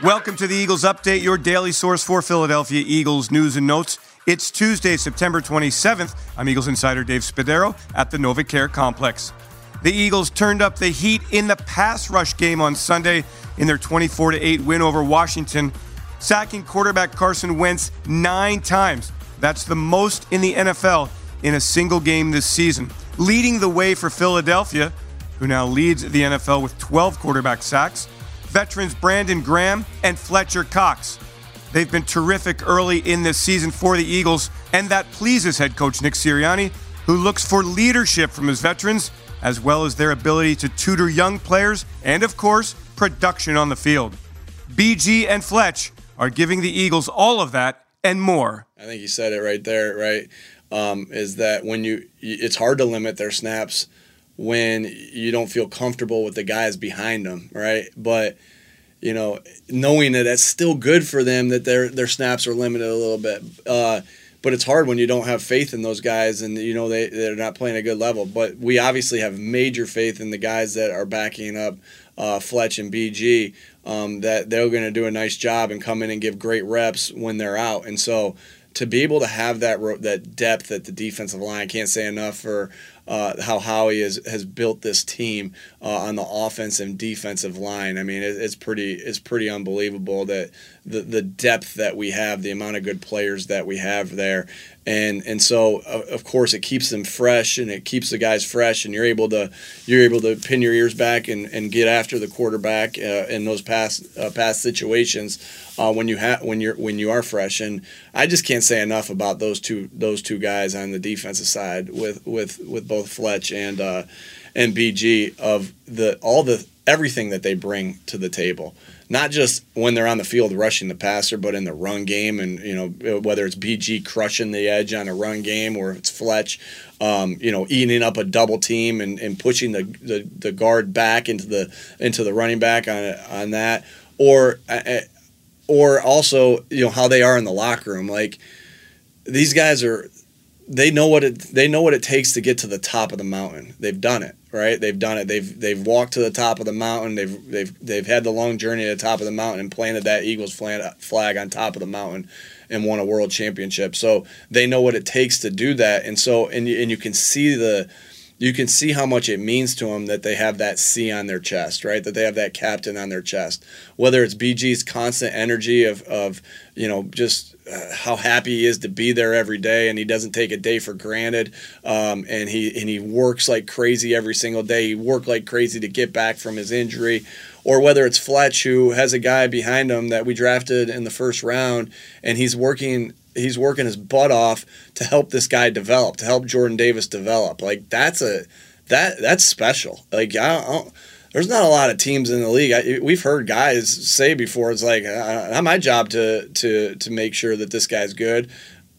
Welcome to the Eagles Update, your daily source for Philadelphia Eagles news and notes. It's Tuesday, September 27th. I'm Eagles insider Dave Spadaro at the NovaCare Complex. The Eagles turned up the heat in the pass rush game on Sunday in their 24 8 win over Washington, sacking quarterback Carson Wentz nine times. That's the most in the NFL in a single game this season, leading the way for Philadelphia, who now leads the NFL with 12 quarterback sacks veterans Brandon Graham and Fletcher Cox. They've been terrific early in this season for the Eagles, and that pleases head coach Nick Sirianni, who looks for leadership from his veterans, as well as their ability to tutor young players and, of course, production on the field. BG and Fletch are giving the Eagles all of that and more. I think you said it right there, right? Um, is that when you, it's hard to limit their snaps when you don't feel comfortable with the guys behind them, right? But you know, knowing that that's still good for them that their their snaps are limited a little bit. Uh, but it's hard when you don't have faith in those guys and you know they, they're not playing a good level. But we obviously have major faith in the guys that are backing up uh, Fletch and BG um, that they're going to do a nice job and come in and give great reps when they're out. And so to be able to have that that depth at the defensive line, I can't say enough for uh, how Howie has, has built this team uh, on the offense and defensive line. I mean, it, it's pretty it's pretty unbelievable that the the depth that we have, the amount of good players that we have there, and and so of course it keeps them fresh and it keeps the guys fresh, and you're able to you're able to pin your ears back and, and get after the quarterback uh, in those past uh, past situations uh, when you have when you're when you are fresh. And I just can't say enough about those two those two guys on the defensive side with with with both both Fletch and uh, and BG of the all the everything that they bring to the table. Not just when they're on the field rushing the passer, but in the run game, and you know whether it's BG crushing the edge on a run game or it's Fletch, um, you know eating up a double team and, and pushing the, the, the guard back into the into the running back on on that, or uh, uh, or also you know how they are in the locker room. Like these guys are they know what it they know what it takes to get to the top of the mountain. They've done it, right? They've done it. They've they've walked to the top of the mountain. They've they've they've had the long journey to the top of the mountain and planted that Eagles flag on top of the mountain and won a world championship. So they know what it takes to do that. And so and you, and you can see the you can see how much it means to them that they have that C on their chest, right? That they have that captain on their chest. Whether it's BG's constant energy of, of you know, just uh, how happy he is to be there every day, and he doesn't take a day for granted. Um, and he and he works like crazy every single day. He worked like crazy to get back from his injury, or whether it's Fletch who has a guy behind him that we drafted in the first round, and he's working he's working his butt off to help this guy develop, to help Jordan Davis develop. Like that's a that that's special. Like I don't, there's not a lot of teams in the league. I, we've heard guys say before, it's like uh, not my job to to to make sure that this guy's good,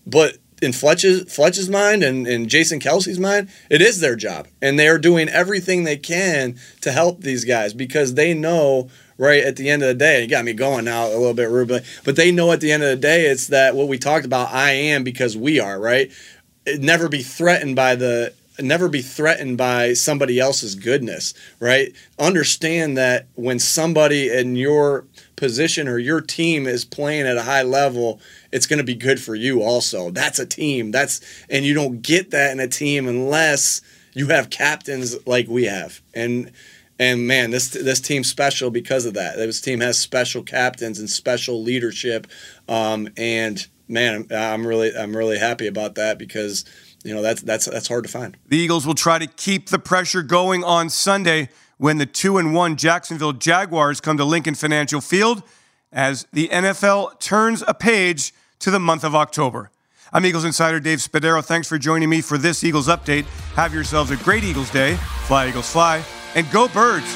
but in Fletch's Fletch's mind and, and Jason Kelce's mind, it is their job, and they are doing everything they can to help these guys because they know right at the end of the day. You got me going now a little bit, Ruben, but they know at the end of the day, it's that what we talked about. I am because we are right. It never be threatened by the never be threatened by somebody else's goodness, right? Understand that when somebody in your position or your team is playing at a high level, it's going to be good for you also. That's a team. That's and you don't get that in a team unless you have captains like we have. And and man, this this team's special because of that. This team has special captains and special leadership. Um, and man, I'm really I'm really happy about that because you know that's that's that's hard to find. The Eagles will try to keep the pressure going on Sunday when the two and one Jacksonville Jaguars come to Lincoln Financial Field as the NFL turns a page to the month of October. I'm Eagles insider Dave Spadaro. Thanks for joining me for this Eagles update. Have yourselves a great Eagles day. Fly Eagles fly and go birds.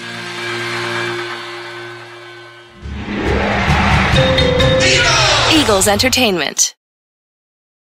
Eagles Entertainment.